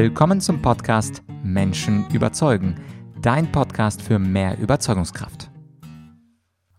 Willkommen zum Podcast Menschen überzeugen, dein Podcast für mehr Überzeugungskraft.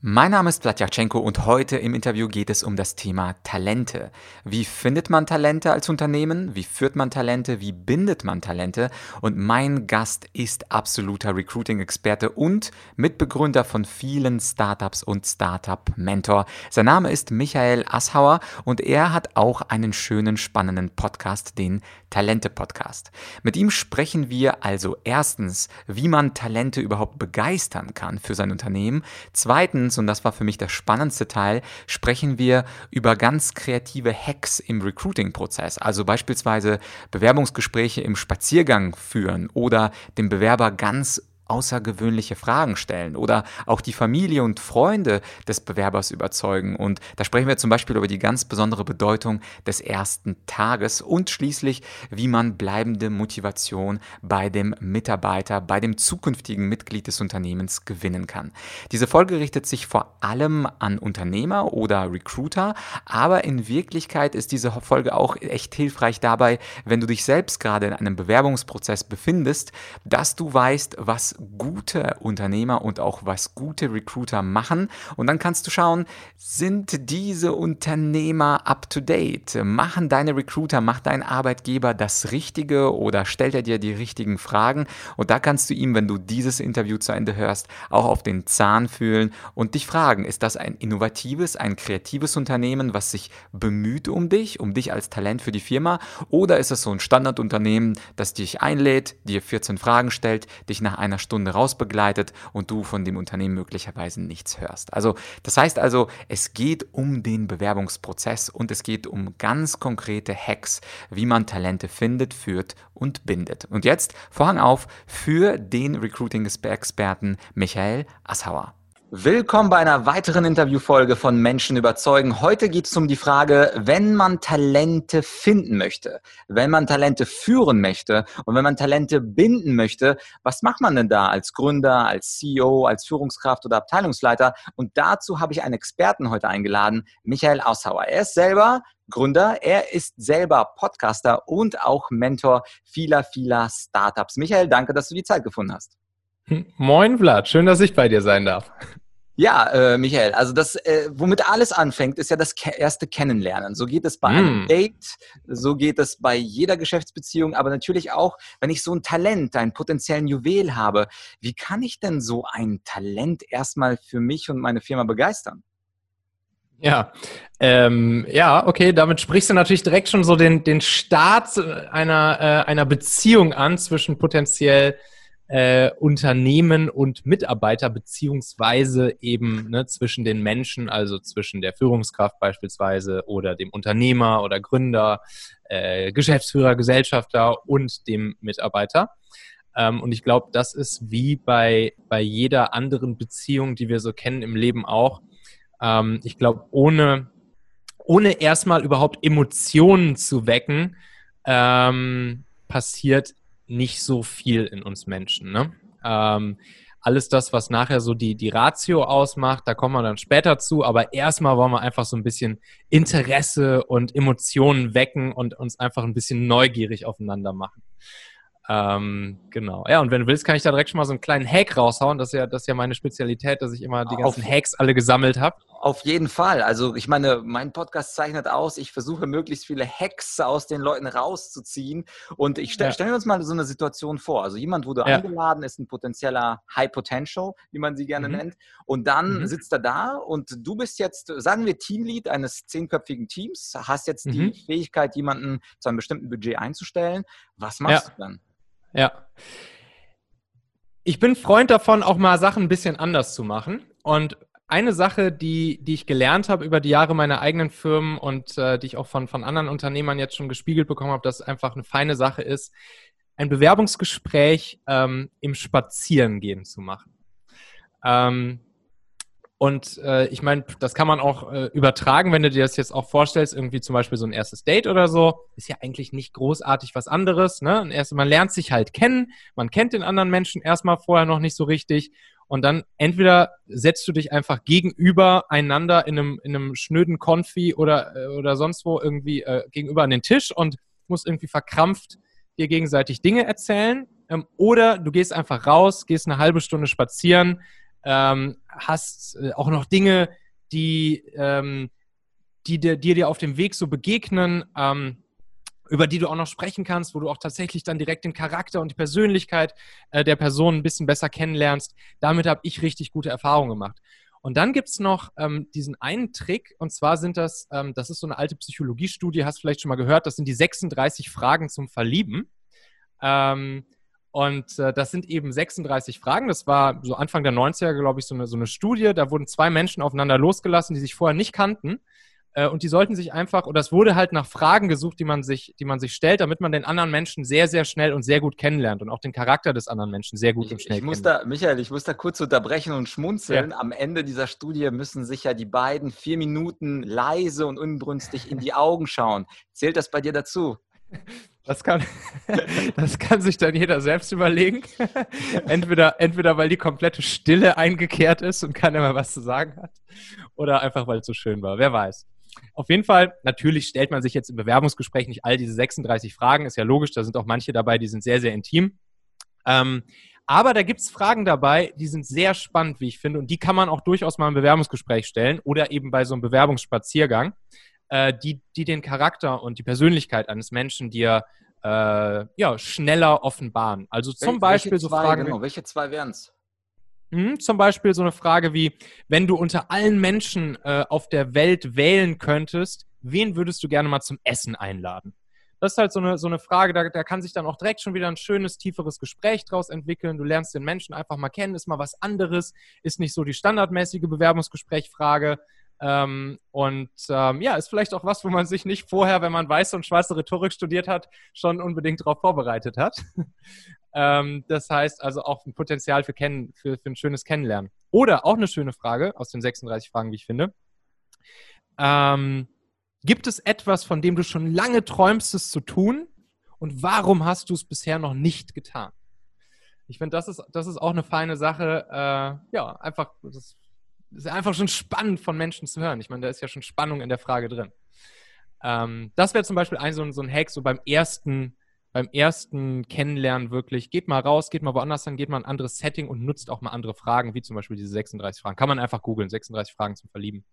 Mein Name ist Platjatschenko und heute im Interview geht es um das Thema Talente. Wie findet man Talente als Unternehmen? Wie führt man Talente? Wie bindet man Talente? Und mein Gast ist absoluter Recruiting-Experte und Mitbegründer von vielen Startups und Startup-Mentor. Sein Name ist Michael Asshauer und er hat auch einen schönen, spannenden Podcast, den Talente-Podcast. Mit ihm sprechen wir also erstens, wie man Talente überhaupt begeistern kann für sein Unternehmen. Zweitens, und das war für mich der spannendste Teil, sprechen wir über ganz kreative Hacks im Recruiting-Prozess. Also beispielsweise Bewerbungsgespräche im Spaziergang führen oder dem Bewerber ganz außergewöhnliche Fragen stellen oder auch die Familie und Freunde des Bewerbers überzeugen. Und da sprechen wir zum Beispiel über die ganz besondere Bedeutung des ersten Tages und schließlich, wie man bleibende Motivation bei dem Mitarbeiter, bei dem zukünftigen Mitglied des Unternehmens gewinnen kann. Diese Folge richtet sich vor allem an Unternehmer oder Recruiter, aber in Wirklichkeit ist diese Folge auch echt hilfreich dabei, wenn du dich selbst gerade in einem Bewerbungsprozess befindest, dass du weißt, was gute Unternehmer und auch was gute Recruiter machen. Und dann kannst du schauen, sind diese Unternehmer up to date? Machen deine Recruiter, macht dein Arbeitgeber das Richtige oder stellt er dir die richtigen Fragen? Und da kannst du ihm, wenn du dieses Interview zu Ende hörst, auch auf den Zahn fühlen und dich fragen, ist das ein innovatives, ein kreatives Unternehmen, was sich bemüht um dich, um dich als Talent für die Firma? Oder ist es so ein Standardunternehmen, das dich einlädt, dir 14 Fragen stellt, dich nach einer Stunde rausbegleitet und du von dem Unternehmen möglicherweise nichts hörst. Also das heißt also, es geht um den Bewerbungsprozess und es geht um ganz konkrete Hacks, wie man Talente findet, führt und bindet. Und jetzt Vorhang auf für den Recruiting-Experten Michael Assauer. Willkommen bei einer weiteren Interviewfolge von Menschen überzeugen. Heute geht es um die Frage, wenn man Talente finden möchte, wenn man Talente führen möchte und wenn man Talente binden möchte, was macht man denn da als Gründer, als CEO, als Führungskraft oder Abteilungsleiter? Und dazu habe ich einen Experten heute eingeladen, Michael Aushauer. Er ist selber Gründer, er ist selber Podcaster und auch Mentor vieler, vieler Startups. Michael, danke, dass du die Zeit gefunden hast. Moin Vlad, schön, dass ich bei dir sein darf. Ja, äh, Michael, also das, äh, womit alles anfängt, ist ja das ke erste Kennenlernen. So geht es bei mm. einem Date, so geht es bei jeder Geschäftsbeziehung, aber natürlich auch, wenn ich so ein Talent, einen potenziellen Juwel habe. Wie kann ich denn so ein Talent erstmal für mich und meine Firma begeistern? Ja, ähm, ja, okay, damit sprichst du natürlich direkt schon so den, den Start einer, äh, einer Beziehung an zwischen potenziell äh, Unternehmen und Mitarbeiter beziehungsweise eben ne, zwischen den Menschen, also zwischen der Führungskraft beispielsweise oder dem Unternehmer oder Gründer, äh, Geschäftsführer, Gesellschafter und dem Mitarbeiter. Ähm, und ich glaube, das ist wie bei, bei jeder anderen Beziehung, die wir so kennen im Leben auch. Ähm, ich glaube, ohne, ohne erstmal überhaupt Emotionen zu wecken, ähm, passiert nicht so viel in uns Menschen. Ne? Ähm, alles das, was nachher so die, die Ratio ausmacht, da kommen wir dann später zu, aber erstmal wollen wir einfach so ein bisschen Interesse und Emotionen wecken und uns einfach ein bisschen neugierig aufeinander machen. Ähm, genau. Ja, und wenn du willst, kann ich da direkt schon mal so einen kleinen Hack raushauen. Das ist ja, das ist ja meine Spezialität, dass ich immer die ganzen auf, Hacks alle gesammelt habe. Auf jeden Fall. Also ich meine, mein Podcast zeichnet aus, ich versuche möglichst viele Hacks aus den Leuten rauszuziehen. Und ich stelle ja. stell uns mal so eine Situation vor. Also jemand wurde ja. eingeladen, ist ein potenzieller High Potential, wie man sie gerne mhm. nennt. Und dann mhm. sitzt er da und du bist jetzt, sagen wir, Teamlead eines zehnköpfigen Teams, hast jetzt mhm. die Fähigkeit, jemanden zu einem bestimmten Budget einzustellen. Was machst ja. du dann? Ja. Ich bin Freund davon, auch mal Sachen ein bisschen anders zu machen. Und eine Sache, die, die ich gelernt habe über die Jahre meiner eigenen Firmen und äh, die ich auch von, von anderen Unternehmern jetzt schon gespiegelt bekommen habe, dass einfach eine feine Sache ist, ein Bewerbungsgespräch ähm, im Spazierengehen zu machen. Ähm, und äh, ich meine, das kann man auch äh, übertragen, wenn du dir das jetzt auch vorstellst, irgendwie zum Beispiel so ein erstes Date oder so, ist ja eigentlich nicht großartig was anderes. Ne? Erst, man lernt sich halt kennen, man kennt den anderen Menschen erstmal vorher noch nicht so richtig. Und dann entweder setzt du dich einfach gegenüber einander in einem, in einem schnöden Konfi oder, äh, oder sonst wo irgendwie äh, gegenüber an den Tisch und musst irgendwie verkrampft dir gegenseitig Dinge erzählen ähm, oder du gehst einfach raus, gehst eine halbe Stunde spazieren, ähm, hast äh, auch noch Dinge, die, ähm, die, dir, die dir auf dem Weg so begegnen, ähm, über die du auch noch sprechen kannst, wo du auch tatsächlich dann direkt den Charakter und die Persönlichkeit äh, der Person ein bisschen besser kennenlernst. Damit habe ich richtig gute Erfahrungen gemacht. Und dann gibt es noch ähm, diesen einen Trick, und zwar sind das, ähm, das ist so eine alte Psychologiestudie, hast vielleicht schon mal gehört, das sind die 36 Fragen zum Verlieben. Ähm, und äh, das sind eben 36 Fragen. Das war so Anfang der 90er, glaube ich, so eine, so eine Studie. Da wurden zwei Menschen aufeinander losgelassen, die sich vorher nicht kannten. Äh, und die sollten sich einfach, oder es wurde halt nach Fragen gesucht, die man, sich, die man sich stellt, damit man den anderen Menschen sehr, sehr schnell und sehr gut kennenlernt und auch den Charakter des anderen Menschen sehr gut ich, und schnell ich muss da, Michael, ich muss da kurz unterbrechen und schmunzeln. Ja. Am Ende dieser Studie müssen sich ja die beiden vier Minuten leise und unbrünstig in die Augen schauen. Zählt das bei dir dazu? Das kann, das kann sich dann jeder selbst überlegen. entweder, entweder weil die komplette Stille eingekehrt ist und keiner mehr was zu sagen hat, oder einfach weil es so schön war. Wer weiß. Auf jeden Fall, natürlich stellt man sich jetzt im Bewerbungsgespräch nicht all diese 36 Fragen, ist ja logisch, da sind auch manche dabei, die sind sehr, sehr intim. Ähm, aber da gibt es Fragen dabei, die sind sehr spannend, wie ich finde, und die kann man auch durchaus mal im Bewerbungsgespräch stellen oder eben bei so einem Bewerbungsspaziergang, äh, die, die den Charakter und die Persönlichkeit eines Menschen dir äh, ja, schneller offenbaren. Also zum Wel Beispiel so zwei, Fragen. Genau, welche zwei wären es? Hm, zum Beispiel so eine Frage wie, wenn du unter allen Menschen äh, auf der Welt wählen könntest, wen würdest du gerne mal zum Essen einladen? Das ist halt so eine, so eine Frage, da, da kann sich dann auch direkt schon wieder ein schönes, tieferes Gespräch draus entwickeln. Du lernst den Menschen einfach mal kennen, ist mal was anderes, ist nicht so die standardmäßige Bewerbungsgesprächfrage. Ähm, und ähm, ja, ist vielleicht auch was, wo man sich nicht vorher, wenn man weiße und schwarze Rhetorik studiert hat, schon unbedingt darauf vorbereitet hat. ähm, das heißt also auch ein Potenzial für, kennen, für, für ein schönes Kennenlernen. Oder auch eine schöne Frage aus den 36 Fragen, wie ich finde. Ähm, gibt es etwas, von dem du schon lange träumst, es zu tun? Und warum hast du es bisher noch nicht getan? Ich finde, das ist, das ist auch eine feine Sache. Äh, ja, einfach, das ist einfach schon spannend von Menschen zu hören. Ich meine, da ist ja schon Spannung in der Frage drin. Ähm, das wäre zum Beispiel ein so, so ein Hack, so beim ersten, beim ersten Kennenlernen wirklich. Geht mal raus, geht mal woanders hin, geht mal ein anderes Setting und nutzt auch mal andere Fragen, wie zum Beispiel diese 36 Fragen. Kann man einfach googeln, 36 Fragen zum Verlieben.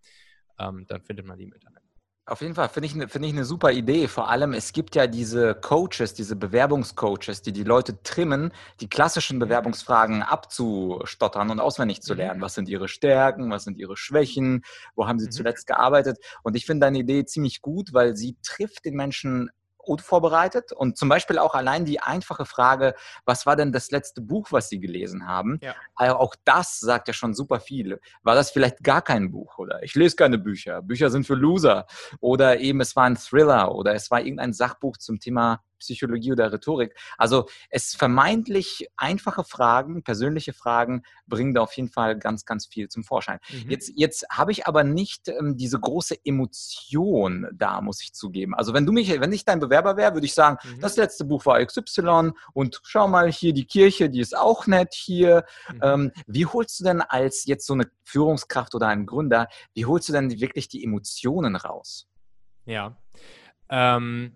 Ähm, dann findet man die im Internet. Auf jeden Fall finde ich, find ich eine super Idee. Vor allem, es gibt ja diese Coaches, diese Bewerbungscoaches, die die Leute trimmen, die klassischen Bewerbungsfragen abzustottern und auswendig zu lernen. Was sind ihre Stärken, was sind ihre Schwächen, wo haben sie Mhm. zuletzt gearbeitet? Und ich finde deine Idee ziemlich gut, weil sie trifft den Menschen unvorbereitet und zum Beispiel auch allein die einfache Frage, was war denn das letzte Buch, was Sie gelesen haben? Ja. Also auch das sagt ja schon super viel. War das vielleicht gar kein Buch oder ich lese keine Bücher, Bücher sind für Loser oder eben es war ein Thriller oder es war irgendein Sachbuch zum Thema Psychologie oder Rhetorik. Also es vermeintlich einfache Fragen, persönliche Fragen bringen da auf jeden Fall ganz, ganz viel zum Vorschein. Mhm. Jetzt, jetzt habe ich aber nicht ähm, diese große Emotion da, muss ich zugeben. Also wenn du mich, wenn ich dein Bewerber wäre, würde ich sagen, Mhm. das letzte Buch war XY und schau mal hier die Kirche, die ist auch nett hier. Mhm. Ähm, wie holst du denn als jetzt so eine Führungskraft oder ein Gründer, wie holst du denn wirklich die Emotionen raus? Ja. Ähm,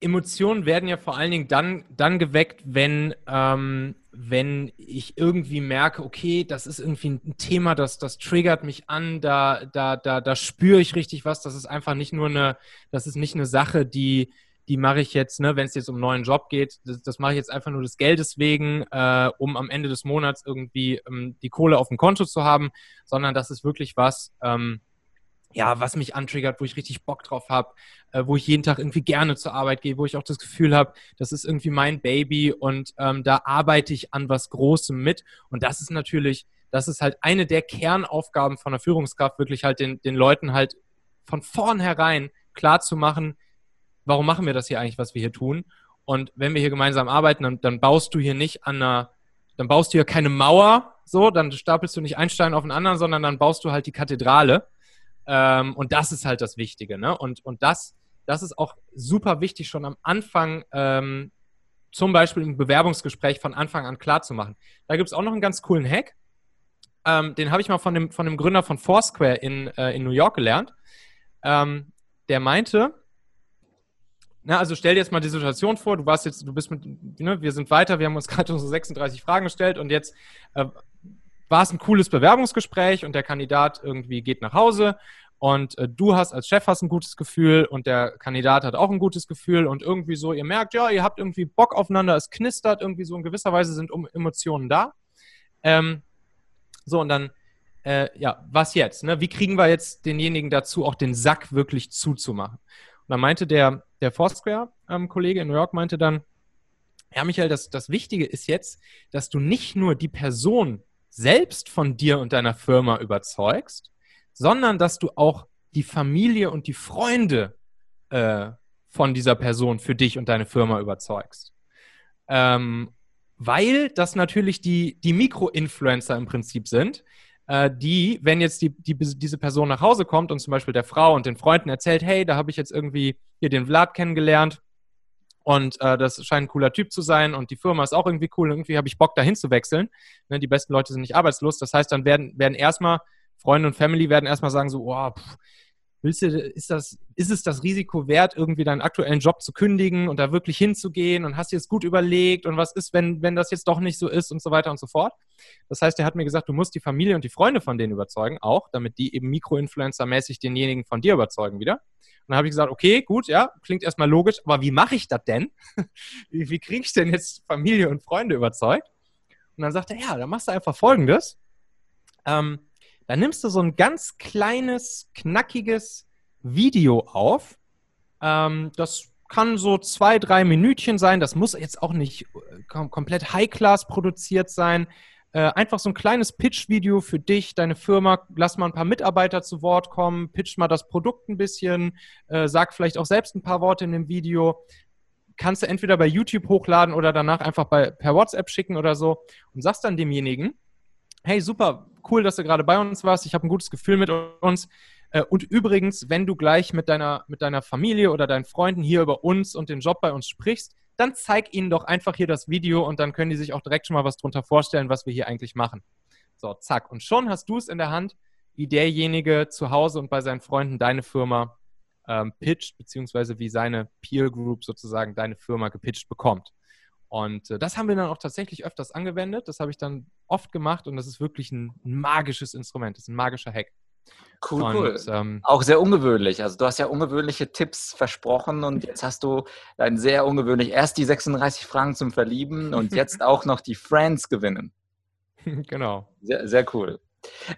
Emotionen werden ja vor allen Dingen dann, dann geweckt, wenn, ähm, wenn ich irgendwie merke, okay, das ist irgendwie ein Thema, das, das triggert mich an, da, da, da, da spüre ich richtig was. Das ist einfach nicht nur eine, das ist nicht eine Sache, die, die mache ich jetzt, ne, wenn es jetzt um einen neuen Job geht, das, das mache ich jetzt einfach nur des Geldes wegen, äh, um am Ende des Monats irgendwie ähm, die Kohle auf dem Konto zu haben, sondern das ist wirklich was, ähm, ja, was mich antriggert, wo ich richtig Bock drauf habe, äh, wo ich jeden Tag irgendwie gerne zur Arbeit gehe, wo ich auch das Gefühl habe, das ist irgendwie mein Baby und ähm, da arbeite ich an was Großem mit. Und das ist natürlich, das ist halt eine der Kernaufgaben von der Führungskraft, wirklich halt den, den Leuten halt von vornherein klar zu machen, warum machen wir das hier eigentlich, was wir hier tun? Und wenn wir hier gemeinsam arbeiten, dann, dann baust du hier nicht an einer, dann baust du hier keine Mauer, so, dann stapelst du nicht einen Stein auf den anderen, sondern dann baust du halt die Kathedrale. Ähm, und das ist halt das Wichtige. Ne? Und, und das, das ist auch super wichtig, schon am Anfang, ähm, zum Beispiel im Bewerbungsgespräch von Anfang an klar zu machen. Da gibt es auch noch einen ganz coolen Hack. Ähm, den habe ich mal von dem, von dem Gründer von Foursquare in, äh, in New York gelernt. Ähm, der meinte, na, also stell dir jetzt mal die Situation vor, du warst jetzt, du bist mit, ne, wir sind weiter, wir haben uns gerade unsere 36 Fragen gestellt und jetzt äh, war es ein cooles Bewerbungsgespräch und der Kandidat irgendwie geht nach Hause und äh, du hast als Chef hast ein gutes Gefühl und der Kandidat hat auch ein gutes Gefühl und irgendwie so, ihr merkt, ja, ihr habt irgendwie Bock aufeinander, es knistert irgendwie so in gewisser Weise sind Emotionen da. Ähm, so, und dann, äh, ja, was jetzt? Ne? Wie kriegen wir jetzt denjenigen dazu, auch den Sack wirklich zuzumachen? Und dann meinte der, der Foursquare-Kollege ähm, in New York, meinte dann, ja, Michael, das, das Wichtige ist jetzt, dass du nicht nur die Person selbst von dir und deiner Firma überzeugst, sondern dass du auch die Familie und die Freunde äh, von dieser Person für dich und deine Firma überzeugst. Ähm, weil das natürlich die, die Mikro-Influencer im Prinzip sind, äh, die, wenn jetzt die, die, diese Person nach Hause kommt und zum Beispiel der Frau und den Freunden erzählt, hey, da habe ich jetzt irgendwie hier den Vlad kennengelernt und äh, das scheint ein cooler Typ zu sein und die Firma ist auch irgendwie cool irgendwie habe ich Bock, dahin zu wechseln. Ne, die besten Leute sind nicht arbeitslos. Das heißt, dann werden, werden erstmal Freunde und Family werden erstmal sagen so, oh, pff, willst du, ist das, ist es das Risiko wert, irgendwie deinen aktuellen Job zu kündigen und da wirklich hinzugehen und hast dir das gut überlegt und was ist, wenn, wenn das jetzt doch nicht so ist und so weiter und so fort. Das heißt, er hat mir gesagt, du musst die Familie und die Freunde von denen überzeugen, auch, damit die eben Mikroinfluencer-mäßig denjenigen von dir überzeugen wieder. Dann habe ich gesagt, okay, gut, ja, klingt erstmal logisch, aber wie mache ich das denn? wie, wie kriege ich denn jetzt Familie und Freunde überzeugt? Und dann sagt er, ja, dann machst du einfach Folgendes. Ähm, dann nimmst du so ein ganz kleines, knackiges Video auf. Ähm, das kann so zwei, drei Minütchen sein. Das muss jetzt auch nicht äh, kom komplett High-Class produziert sein. Äh, einfach so ein kleines Pitch-Video für dich, deine Firma. Lass mal ein paar Mitarbeiter zu Wort kommen, pitch mal das Produkt ein bisschen, äh, sag vielleicht auch selbst ein paar Worte in dem Video. Kannst du entweder bei YouTube hochladen oder danach einfach bei, per WhatsApp schicken oder so und sagst dann demjenigen, hey, super, cool, dass du gerade bei uns warst. Ich habe ein gutes Gefühl mit uns. Äh, und übrigens, wenn du gleich mit deiner, mit deiner Familie oder deinen Freunden hier über uns und den Job bei uns sprichst, dann zeig ihnen doch einfach hier das Video und dann können die sich auch direkt schon mal was drunter vorstellen, was wir hier eigentlich machen. So, zack. Und schon hast du es in der Hand, wie derjenige zu Hause und bei seinen Freunden deine Firma ähm, pitcht, beziehungsweise wie seine Peer Group sozusagen deine Firma gepitcht bekommt. Und äh, das haben wir dann auch tatsächlich öfters angewendet. Das habe ich dann oft gemacht und das ist wirklich ein, magisches Instrument, das ist ein magischer Hack. Cool, und, cool. Ähm, auch sehr ungewöhnlich. Also du hast ja ungewöhnliche Tipps versprochen und jetzt hast du ein sehr ungewöhnlich erst die 36 Fragen zum Verlieben und jetzt auch noch die Friends gewinnen. genau. Sehr, sehr cool.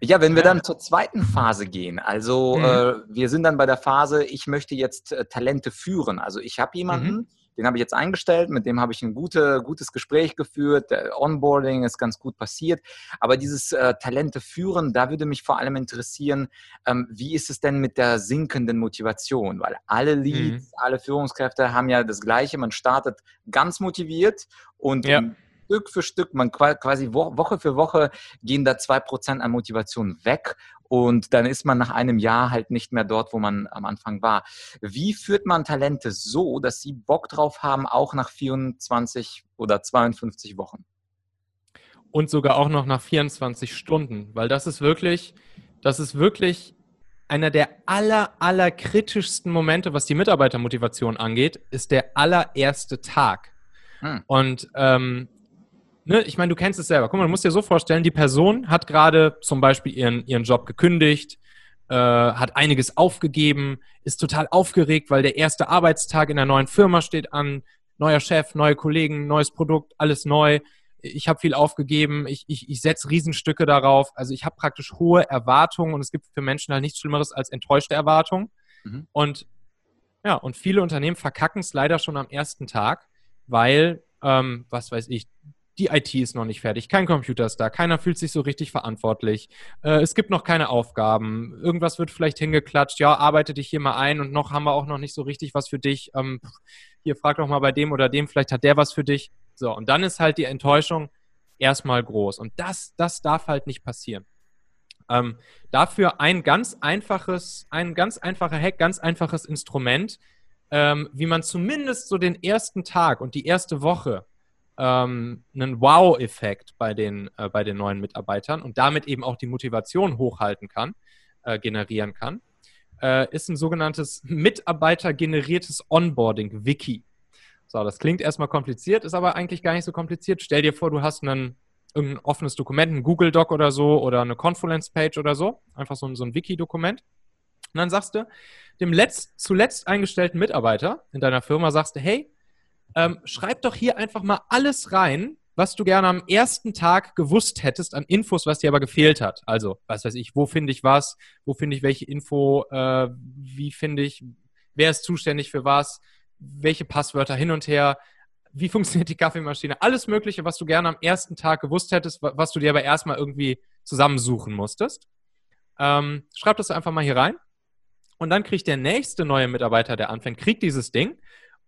Ja, wenn wir dann zur zweiten Phase gehen, also mhm. äh, wir sind dann bei der Phase, ich möchte jetzt äh, Talente führen. Also ich habe jemanden, mhm den habe ich jetzt eingestellt, mit dem habe ich ein gute, gutes Gespräch geführt, der Onboarding ist ganz gut passiert. Aber dieses äh, Talente führen, da würde mich vor allem interessieren, ähm, wie ist es denn mit der sinkenden Motivation? Weil alle Leads, mhm. alle Führungskräfte haben ja das Gleiche. Man startet ganz motiviert und ja. Stück für Stück, man quasi Woche für Woche gehen da zwei Prozent an Motivation weg und dann ist man nach einem Jahr halt nicht mehr dort, wo man am Anfang war. Wie führt man Talente so, dass sie Bock drauf haben, auch nach 24 oder 52 Wochen? Und sogar auch noch nach 24 Stunden, weil das ist wirklich, das ist wirklich einer der aller, aller kritischsten Momente, was die Mitarbeitermotivation angeht, ist der allererste Tag. Hm. Und ähm, ne, ich meine, du kennst es selber. Guck mal, du musst dir so vorstellen, die Person hat gerade zum Beispiel ihren, ihren Job gekündigt, äh, hat einiges aufgegeben, ist total aufgeregt, weil der erste Arbeitstag in der neuen Firma steht an, neuer Chef, neue Kollegen, neues Produkt, alles neu. Ich habe viel aufgegeben, ich, ich, ich setze Riesenstücke darauf. Also ich habe praktisch hohe Erwartungen und es gibt für Menschen halt nichts Schlimmeres als enttäuschte Erwartungen. Mhm. Und ja, und viele Unternehmen verkacken es leider schon am ersten Tag, weil, ähm, was weiß ich, die IT ist noch nicht fertig, kein Computer ist da, keiner fühlt sich so richtig verantwortlich, äh, es gibt noch keine Aufgaben, irgendwas wird vielleicht hingeklatscht, ja, arbeite dich hier mal ein und noch haben wir auch noch nicht so richtig was für dich. Ähm, hier frag doch mal bei dem oder dem, vielleicht hat der was für dich. So, und dann ist halt die Enttäuschung erstmal groß. Und das, das darf halt nicht passieren. Ähm, dafür ein ganz einfaches, ein ganz einfacher Hack, ganz einfaches Instrument, ähm, wie man zumindest so den ersten Tag und die erste Woche ähm, einen Wow-Effekt bei, den, äh, bei den neuen Mitarbeitern und damit eben auch die Motivation hochhalten kann, äh, generieren kann. äh, ist ein sogenanntes mitarbeitergeneriertes Onboarding-Wiki. So, das klingt erstmal kompliziert, ist aber eigentlich gar nicht so kompliziert. Stell dir vor, du hast einen, ein offenes Dokument, ein Google Doc oder so oder eine Confluence-Page oder so. Einfach so ein, so ein Wiki-Dokument. Und dann sagst du dem letzt, zuletzt eingestellten Mitarbeiter in deiner Firma, sagst du, hey, ähm, schreib doch hier einfach mal alles rein, was du gerne am ersten Tag gewusst hättest an Infos, was dir aber gefehlt hat. Also, was weiß ich, wo finde ich was, wo finde ich welche Info, äh, wie finde ich, wer ist zuständig für was, welche Passwörter hin und her, wie funktioniert die Kaffeemaschine, alles Mögliche, was du gerne am ersten Tag gewusst hättest, was du dir aber erstmal irgendwie zusammensuchen musstest. Ähm, schreib das einfach mal hier rein. Und dann kriegt der nächste neue Mitarbeiter, der anfängt, kriegt dieses Ding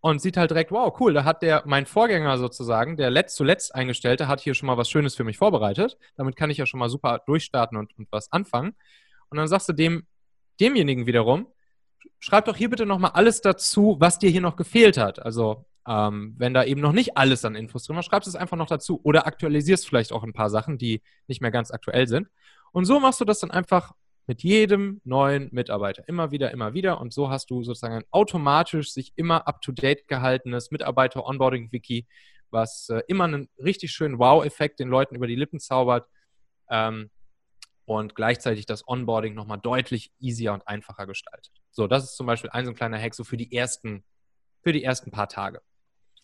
und sieht halt direkt, wow, cool, da hat der, mein Vorgänger sozusagen, der letzt zuletzt eingestellte, hat hier schon mal was Schönes für mich vorbereitet. Damit kann ich ja schon mal super durchstarten und, und was anfangen. Und dann sagst du dem, demjenigen wiederum, schreib doch hier bitte nochmal alles dazu, was dir hier noch gefehlt hat. Also, ähm, wenn da eben noch nicht alles an Infos drin war, schreibst es einfach noch dazu oder aktualisierst vielleicht auch ein paar Sachen, die nicht mehr ganz aktuell sind. Und so machst du das dann einfach mit jedem neuen Mitarbeiter. Immer wieder, immer wieder. Und so hast du sozusagen ein automatisch sich immer up-to-date gehaltenes Mitarbeiter-Onboarding-Wiki, was äh, immer einen richtig schönen Wow-Effekt den Leuten über die Lippen zaubert ähm, und gleichzeitig das Onboarding nochmal deutlich easier und einfacher gestaltet. So, das ist zum Beispiel ein so ein kleiner Hack so für die ersten, für die ersten paar Tage.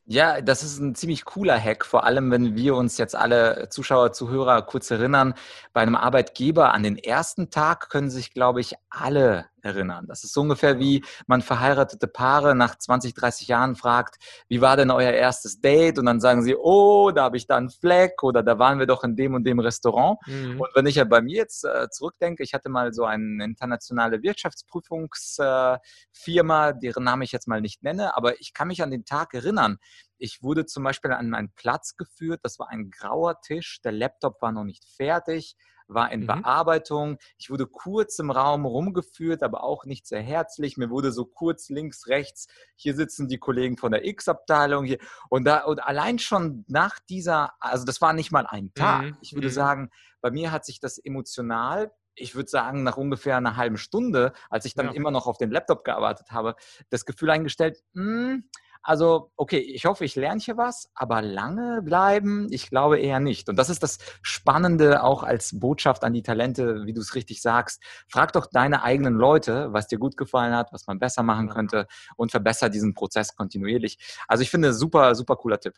Ja, das ist ein ziemlich cooler Hack, vor allem wenn wir uns jetzt alle Zuschauer, Zuhörer kurz erinnern. Bei einem Arbeitgeber an den ersten Tag können sich, glaube ich, alle erinnern. Das ist so ungefähr wie man verheiratete Paare nach 20, 30 Jahren fragt, wie war denn euer erstes Date? Und dann sagen sie, oh, da habe ich da einen Fleck oder da waren wir doch in dem und dem Restaurant. Mhm. Und wenn ich ja bei mir jetzt äh, zurückdenke, ich hatte mal so eine internationale Wirtschaftsprüfungsfirma, äh, deren Name ich jetzt mal nicht nenne, aber ich kann mich an den Tag erinnern. Ich wurde zum Beispiel an einen Platz geführt, das war ein grauer Tisch, der Laptop war noch nicht fertig war in mhm. Bearbeitung. Ich wurde kurz im Raum rumgeführt, aber auch nicht sehr herzlich. Mir wurde so kurz links, rechts, hier sitzen die Kollegen von der X-Abteilung hier. Und da, und allein schon nach dieser, also das war nicht mal ein Tag. Mhm. Ich würde mhm. sagen, bei mir hat sich das emotional ich würde sagen, nach ungefähr einer halben Stunde, als ich dann ja. immer noch auf dem Laptop gearbeitet habe, das Gefühl eingestellt, mh, hm, also, okay, ich hoffe, ich lerne hier was, aber lange bleiben, ich glaube eher nicht. Und das ist das Spannende auch als Botschaft an die Talente, wie du es richtig sagst. Frag doch deine eigenen Leute, was dir gut gefallen hat, was man besser machen könnte und verbessere diesen Prozess kontinuierlich. Also, ich finde, super, super cooler Tipp.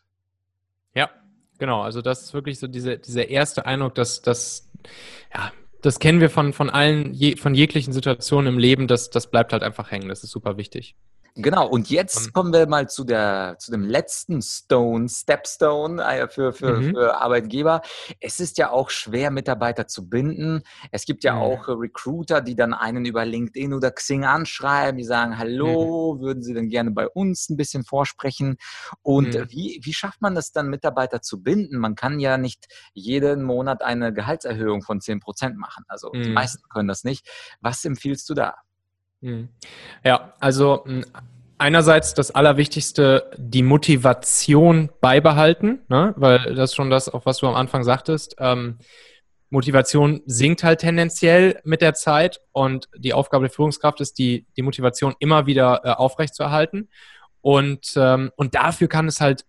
Ja, genau. Also, das ist wirklich so diese, dieser erste Eindruck, dass das, ja, das kennen wir von, von allen, je, von jeglichen Situationen im Leben, das, das bleibt halt einfach hängen. Das ist super wichtig. Genau, und jetzt kommen wir mal zu, der, zu dem letzten Stone, Stepstone äh, für, für, mhm. für Arbeitgeber. Es ist ja auch schwer, Mitarbeiter zu binden. Es gibt ja mhm. auch Recruiter, die dann einen über LinkedIn oder Xing anschreiben, die sagen, hallo, mhm. würden Sie denn gerne bei uns ein bisschen vorsprechen? Und mhm. wie, wie schafft man das dann, Mitarbeiter zu binden? Man kann ja nicht jeden Monat eine Gehaltserhöhung von 10 Prozent machen. Also die mhm. meisten können das nicht. Was empfiehlst du da? Hm. Ja, also hm, einerseits das Allerwichtigste, die Motivation beibehalten, ne? weil das schon das, auch was du am Anfang sagtest. Ähm, Motivation sinkt halt tendenziell mit der Zeit und die Aufgabe der Führungskraft ist, die, die Motivation immer wieder äh, aufrechtzuerhalten. Und, ähm, und dafür kann es halt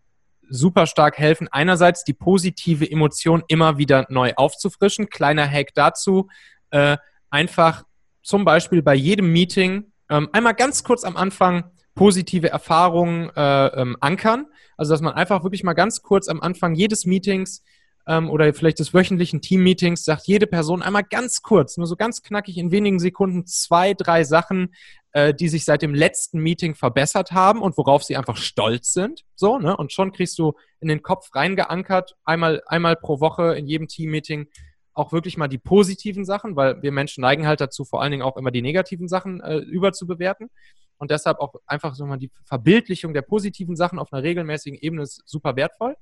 super stark helfen, einerseits die positive Emotion immer wieder neu aufzufrischen. Kleiner Hack dazu, äh, einfach zum Beispiel bei jedem Meeting ähm, einmal ganz kurz am Anfang positive Erfahrungen äh, ähm, ankern. Also dass man einfach wirklich mal ganz kurz am Anfang jedes Meetings ähm, oder vielleicht des wöchentlichen Team-Meetings sagt jede Person einmal ganz kurz, nur so ganz knackig in wenigen Sekunden zwei, drei Sachen, äh, die sich seit dem letzten Meeting verbessert haben und worauf sie einfach stolz sind. So, ne? Und schon kriegst du in den Kopf reingeankert, einmal, einmal pro Woche in jedem Team-Meeting auch wirklich mal die positiven Sachen, weil wir Menschen neigen halt dazu, vor allen Dingen auch immer die negativen Sachen äh, überzubewerten. Und deshalb auch einfach so mal die Verbildlichung der positiven Sachen auf einer regelmäßigen Ebene ist super wertvoll.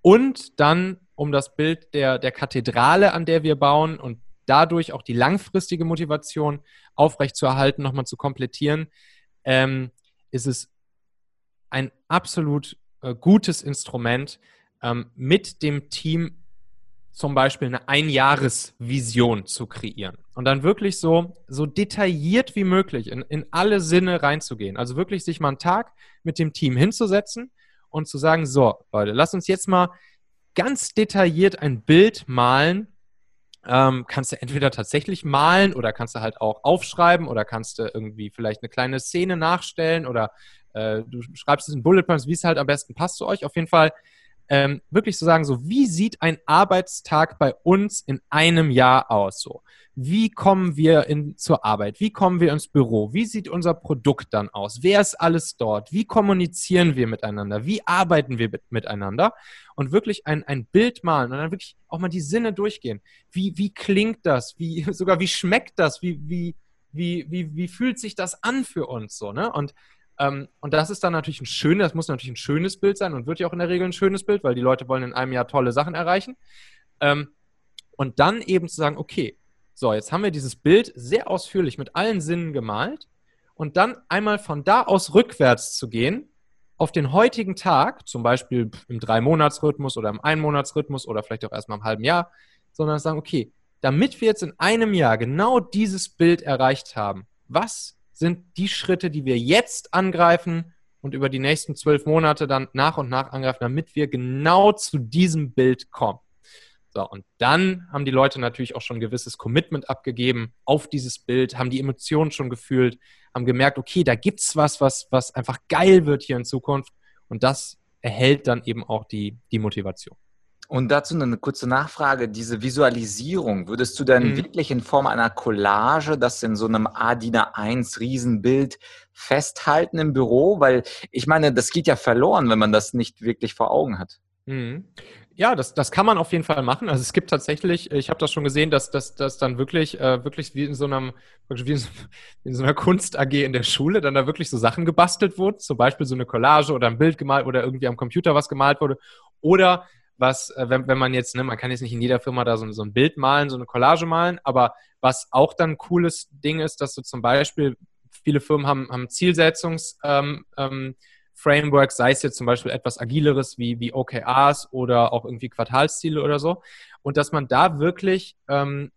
Und dann, um das Bild der, der Kathedrale, an der wir bauen und dadurch auch die langfristige Motivation aufrechtzuerhalten, nochmal zu komplettieren, ähm, ist es ein absolut äh, gutes Instrument, ähm, mit dem Team zum Beispiel eine Einjahresvision zu kreieren und dann wirklich so, so detailliert wie möglich in, in alle Sinne reinzugehen. Also wirklich sich mal einen Tag mit dem Team hinzusetzen und zu sagen, so, Leute, lass uns jetzt mal ganz detailliert ein Bild malen. Ähm, kannst du entweder tatsächlich malen oder kannst du halt auch aufschreiben oder kannst du irgendwie vielleicht eine kleine Szene nachstellen oder äh, du schreibst es in Bullet Points, wie es halt am besten passt zu euch. Auf jeden Fall ähm, wirklich zu sagen, so wie sieht ein Arbeitstag bei uns in einem Jahr aus? So, wie kommen wir in, zur Arbeit? Wie kommen wir ins Büro? Wie sieht unser Produkt dann aus? Wer ist alles dort? Wie kommunizieren wir miteinander? Wie arbeiten wir mit, miteinander? Und wirklich ein, ein Bild malen und dann wirklich auch mal die Sinne durchgehen. Wie, wie klingt das? Wie, sogar wie schmeckt das? Wie, wie, wie, wie, wie fühlt sich das an für uns so, ne? Und ähm, und das ist dann natürlich ein schönes, das muss natürlich ein schönes Bild sein und wird ja auch in der Regel ein schönes Bild, weil die Leute wollen in einem Jahr tolle Sachen erreichen. Ähm, und dann eben zu sagen, okay, so, jetzt haben wir dieses Bild sehr ausführlich mit allen Sinnen gemalt und dann einmal von da aus rückwärts zu gehen auf den heutigen Tag, zum Beispiel im Drei-Monats-Rhythmus oder im Ein-Monats-Rhythmus oder vielleicht auch erstmal im halben Jahr, sondern sagen, okay, damit wir jetzt in einem Jahr genau dieses Bild erreicht haben, was sind die Schritte, die wir jetzt angreifen und über die nächsten zwölf Monate dann nach und nach angreifen, damit wir genau zu diesem Bild kommen. So, und dann haben die Leute natürlich auch schon ein gewisses Commitment abgegeben auf dieses Bild, haben die Emotionen schon gefühlt, haben gemerkt, okay, da gibt es was, was, was einfach geil wird hier in Zukunft. Und das erhält dann eben auch die, die Motivation. Und dazu eine kurze Nachfrage. Diese Visualisierung, würdest du denn mhm. wirklich in Form einer Collage das in so einem ADIN A1 Riesenbild festhalten im Büro? Weil ich meine, das geht ja verloren, wenn man das nicht wirklich vor Augen hat. Mhm. Ja, das, das kann man auf jeden Fall machen. Also es gibt tatsächlich, ich habe das schon gesehen, dass das dann wirklich, äh, wirklich wie in so einem, wie in so, in so einer Kunst AG in der Schule, dann da wirklich so Sachen gebastelt wurden, zum Beispiel so eine Collage oder ein Bild gemalt oder irgendwie am Computer was gemalt wurde. Oder was, äh, wenn, wenn man jetzt, ne, man kann jetzt nicht in jeder Firma da so, so ein Bild malen, so eine Collage malen, aber was auch dann ein cooles Ding ist, dass du zum Beispiel, viele Firmen haben, haben Zielsetzungs- ähm, ähm, sei es jetzt zum Beispiel etwas agileres wie, wie OKRs oder auch irgendwie Quartalsziele oder so. Und dass man da wirklich ähm,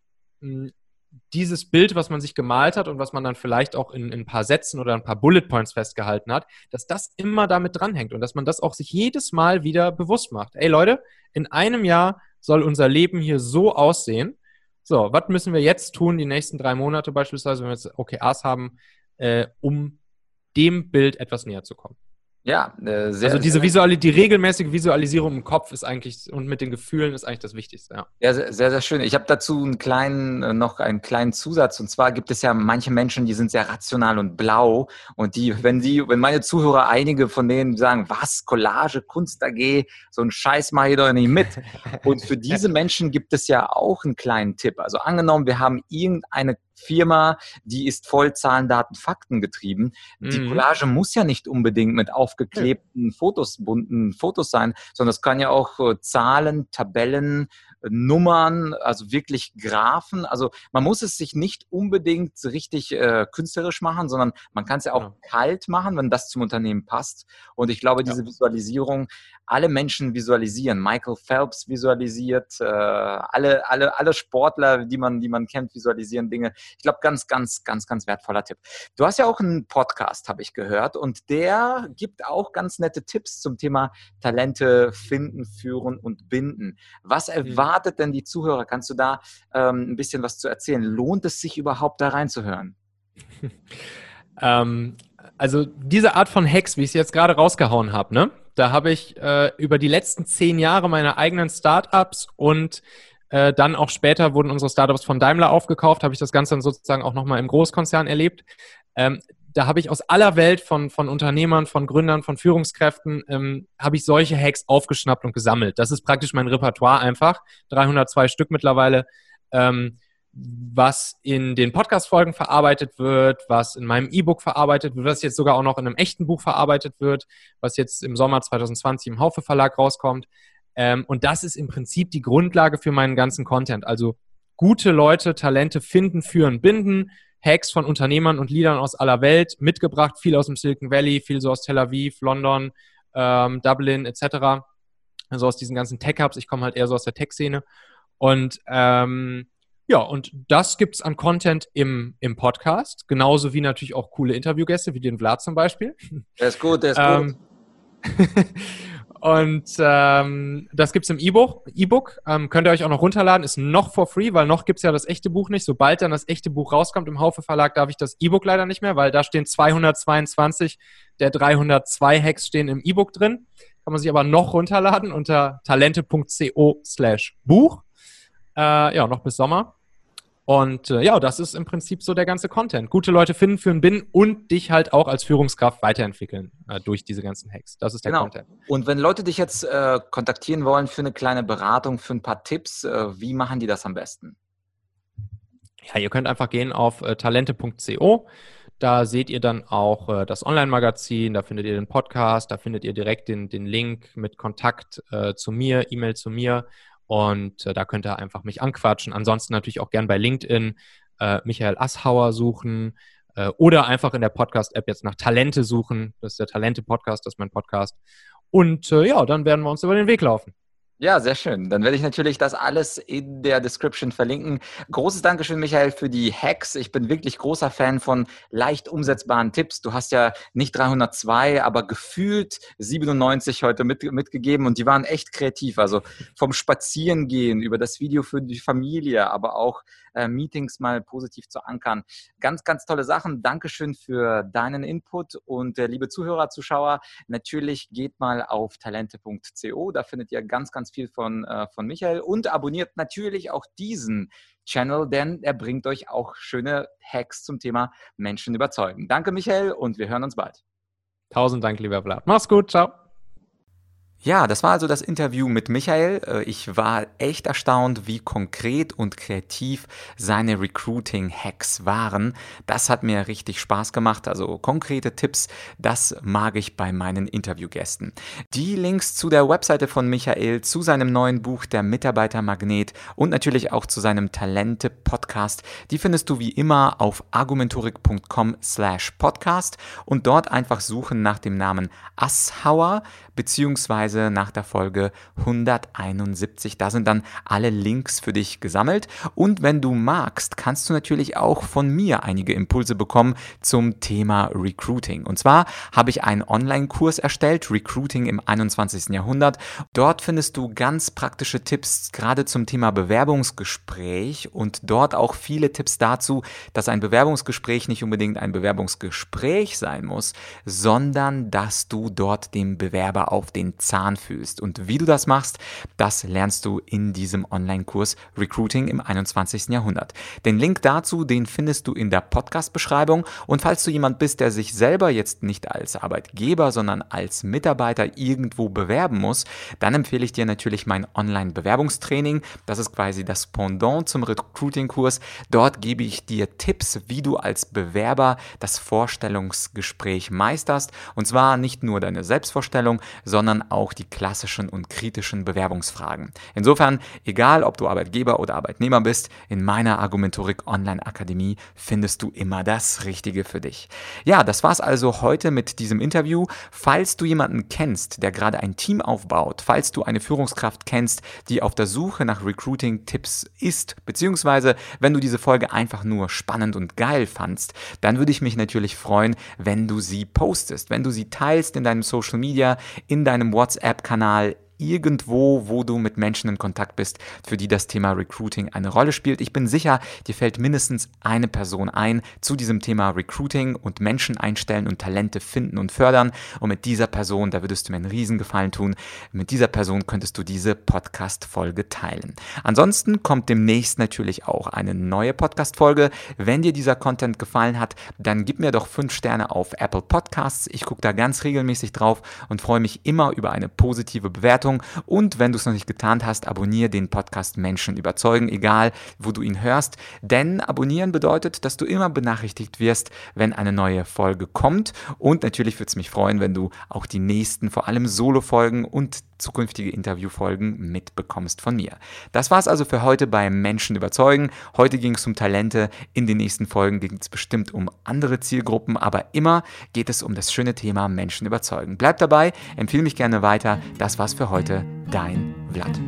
dieses Bild, was man sich gemalt hat und was man dann vielleicht auch in, in, ein paar Sätzen oder ein paar Bullet Points festgehalten hat, dass das immer damit dranhängt und dass man das auch sich jedes Mal wieder bewusst macht. Ey Leute, in einem Jahr soll unser Leben hier so aussehen. So, was müssen wir jetzt tun, die nächsten drei Monate beispielsweise, wenn wir jetzt OKRs haben, äh, um dem Bild etwas näher zu kommen? Ja, äh, sehr, Also diese Visual die regelmäßige Visualisierung im Kopf ist eigentlich und mit den Gefühlen ist eigentlich das Wichtigste, ja. Ja, sehr, sehr, sehr schön. Ich habe dazu einen kleinen, äh, noch einen kleinen Zusatz. Und zwar gibt es ja manche Menschen, die sind sehr rational und blau. Und die, wenn die, wenn meine Zuhörer, einige von denen sagen, was, Collage, Kunst AG, so ein Scheiß mache ich doch nicht mit. Und für diese Menschen gibt es ja auch einen kleinen Tipp. Also angenommen, wir haben irgendeine Firma, die ist voll Zahlen, Daten, Fakten getrieben. Mhm. Die Collage muss ja nicht unbedingt mit aufgeklebten Fotos, bunten Fotos sein, sondern es kann ja auch äh, Zahlen, Tabellen, Nummern, also wirklich Graphen. Also man muss es sich nicht unbedingt richtig äh, künstlerisch machen, sondern man kann es ja auch ja. kalt machen, wenn das zum Unternehmen passt. Und ich glaube, diese ja. Visualisierung, alle Menschen visualisieren. Michael Phelps visualisiert, äh, alle, alle, alle Sportler, die man, die man kennt, visualisieren Dinge. Ich glaube, ganz, ganz, ganz, ganz wertvoller Tipp. Du hast ja auch einen Podcast, habe ich gehört, und der gibt auch ganz nette Tipps zum Thema Talente finden, führen und binden. Was mhm. erwartet erwartet denn die Zuhörer? Kannst du da ähm, ein bisschen was zu erzählen? Lohnt es sich überhaupt da reinzuhören? ähm, also diese Art von Hacks, wie ich es jetzt gerade rausgehauen habe, ne? da habe ich äh, über die letzten zehn Jahre meine eigenen Startups und äh, dann auch später wurden unsere Startups von Daimler aufgekauft, habe ich das Ganze dann sozusagen auch nochmal im Großkonzern erlebt. Ähm, da habe ich aus aller Welt von, von Unternehmern, von Gründern, von Führungskräften, ähm, habe ich solche Hacks aufgeschnappt und gesammelt. Das ist praktisch mein Repertoire einfach. 302 Stück mittlerweile, ähm, was in den Podcast-Folgen verarbeitet wird, was in meinem E-Book verarbeitet wird, was jetzt sogar auch noch in einem echten Buch verarbeitet wird, was jetzt im Sommer 2020 im Haufe Verlag rauskommt. Ähm, und das ist im Prinzip die Grundlage für meinen ganzen Content. Also gute Leute, Talente finden, führen, binden, Hacks von Unternehmern und Leadern aus aller Welt mitgebracht, viel aus dem Silicon Valley, viel so aus Tel Aviv, London, ähm, Dublin etc. Also aus diesen ganzen Tech-Hubs. Ich komme halt eher so aus der Tech-Szene. Und ähm, ja, und das gibt es an Content im, im Podcast, genauso wie natürlich auch coole Interviewgäste, wie den Vlad zum Beispiel. Der ist gut, der ist ähm, gut. und ähm, das gibt es im E-Book. E-Book ähm, könnt ihr euch auch noch runterladen, ist noch for free, weil noch gibt es ja das echte Buch nicht. Sobald dann das echte Buch rauskommt im Haufe Verlag, darf ich das E-Book leider nicht mehr, weil da stehen 222 der 302 Hacks stehen im E-Book drin. Kann man sich aber noch runterladen unter talente.co slash Buch. Äh, ja, noch bis Sommer. Und äh, ja, das ist im Prinzip so der ganze Content. Gute Leute finden, für einen Bin und dich halt auch als Führungskraft weiterentwickeln äh, durch diese ganzen Hacks. Das ist der genau. Content. Und wenn Leute dich jetzt äh, kontaktieren wollen für eine kleine Beratung, für ein paar Tipps, äh, wie machen die das am besten? Ja, ihr könnt einfach gehen auf äh, talente.co. Da seht ihr dann auch äh, das Online-Magazin, da findet ihr den Podcast, da findet ihr direkt den, den Link mit Kontakt zu mir, E-Mail zu mir und äh, da könnt ihr einfach mich anquatschen. Ansonsten natürlich auch gern bei LinkedIn äh, Michael Asshauer suchen äh, oder einfach in der Podcast-App jetzt nach Talente suchen. Das ist der Talente-Podcast, das ist mein Podcast. Und äh, ja, dann werden wir uns über den Weg laufen. Ja, sehr schön. Dann werde ich natürlich das alles in der Description verlinken. Großes Dankeschön, Michael, für die Hacks. Ich bin wirklich großer Fan von leicht umsetzbaren Tipps. Du hast ja nicht 302, aber gefühlt 97 heute mit, mitgegeben und die waren echt kreativ. Also vom Spazierengehen über das Video für die Familie, aber auch äh, Meetings mal positiv zu ankern. Ganz, ganz tolle Sachen. Dankeschön für deinen Input und äh, liebe Zuhörer, Zuschauer, natürlich geht mal auf talente.co. Da findet ihr ganz, ganz viel von, äh, von Michael und abonniert natürlich auch diesen Channel, denn er bringt euch auch schöne Hacks zum Thema Menschen überzeugen. Danke, Michael, und wir hören uns bald. Tausend Dank, lieber Vlad. Mach's gut. Ciao. Ja, das war also das Interview mit Michael. Äh, ich war echt erstaunt, wie konkret und kreativ seine Recruiting-Hacks waren. Das hat mir richtig Spaß gemacht. Also konkrete Tipps, das mag ich bei meinen Interviewgästen. Die Links zu der Webseite von Michael, zu seinem neuen Buch Der Mitarbeitermagnet und natürlich auch zu seinem Talente-Podcast, die findest du wie immer auf argumentorik.com slash podcast und dort einfach suchen nach dem Namen Asshauer beziehungsweise nach der Folge 171. Da sind dann alle Links für dich gesammelt. Und wenn du magst, kannst du natürlich auch von mir einige Impulse bekommen zum Thema Recruiting. Und zwar habe ich einen Online-Kurs erstellt, Recruiting im 21. Jahrhundert. Dort findest du ganz praktische Tipps gerade zum Thema Bewerbungsgespräch und dort auch viele Tipps dazu, dass ein Bewerbungsgespräch nicht unbedingt ein Bewerbungsgespräch sein muss, sondern dass du dort dem Bewerber auf den Zahn fühlst. Und wie du das machst, das lernst du in diesem Online-Kurs Recruiting im 21. Jahrhundert. Den Link dazu, den findest du in der Podcast-Beschreibung. Und falls du jemand bist, der sich selber jetzt nicht als Arbeitgeber, sondern als Mitarbeiter irgendwo bewerben muss, dann empfehle ich dir natürlich mein Online-Bewerbungstraining. Das ist quasi das Pendant zum Recruiting-Kurs. Dort gebe ich dir Tipps, wie du als Bewerber das Vorstellungsgespräch meisterst. Und zwar nicht nur deine Selbstvorstellung, sondern auch die klassischen und kritischen Bewerbungsfragen. Insofern, egal ob du Arbeitgeber oder Arbeitnehmer bist, in meiner Argumentorik Online Akademie findest du immer das Richtige für dich. Ja, das war's also heute mit diesem Interview. Falls du jemanden kennst, der gerade ein Team aufbaut, falls du eine Führungskraft kennst, die auf der Suche nach Recruiting-Tipps ist, beziehungsweise wenn du diese Folge einfach nur spannend und geil fandst, dann würde ich mich natürlich freuen, wenn du sie postest, wenn du sie teilst in deinem Social Media, in deinem WhatsApp-Kanal irgendwo, wo du mit Menschen in Kontakt bist, für die das Thema Recruiting eine Rolle spielt. Ich bin sicher, dir fällt mindestens eine Person ein zu diesem Thema Recruiting und Menschen einstellen und Talente finden und fördern. Und mit dieser Person, da würdest du mir einen Riesengefallen tun, mit dieser Person könntest du diese Podcast-Folge teilen. Ansonsten kommt demnächst natürlich auch eine neue Podcast-Folge. Wenn dir dieser Content gefallen hat, dann gib mir doch fünf Sterne auf Apple Podcasts. Ich gucke da ganz regelmäßig drauf und freue mich immer über eine positive Bewertung Bewertung. Und wenn du es noch nicht getan hast, abonniere den Podcast Menschen überzeugen, egal wo du ihn hörst, denn abonnieren bedeutet, dass du immer benachrichtigt wirst, wenn eine neue Folge kommt. Und natürlich würde es mich freuen, wenn du auch die nächsten, vor allem Solo-Folgen und zukünftige Interviewfolgen mitbekommst von mir. Das war es also für heute bei Menschen überzeugen. Heute ging es um Talente, in den nächsten Folgen ging es bestimmt um andere Zielgruppen, aber immer geht es um das schöne Thema Menschen überzeugen. Bleib dabei, empfehle mich gerne weiter. Das war's für heute. Dein Vlad.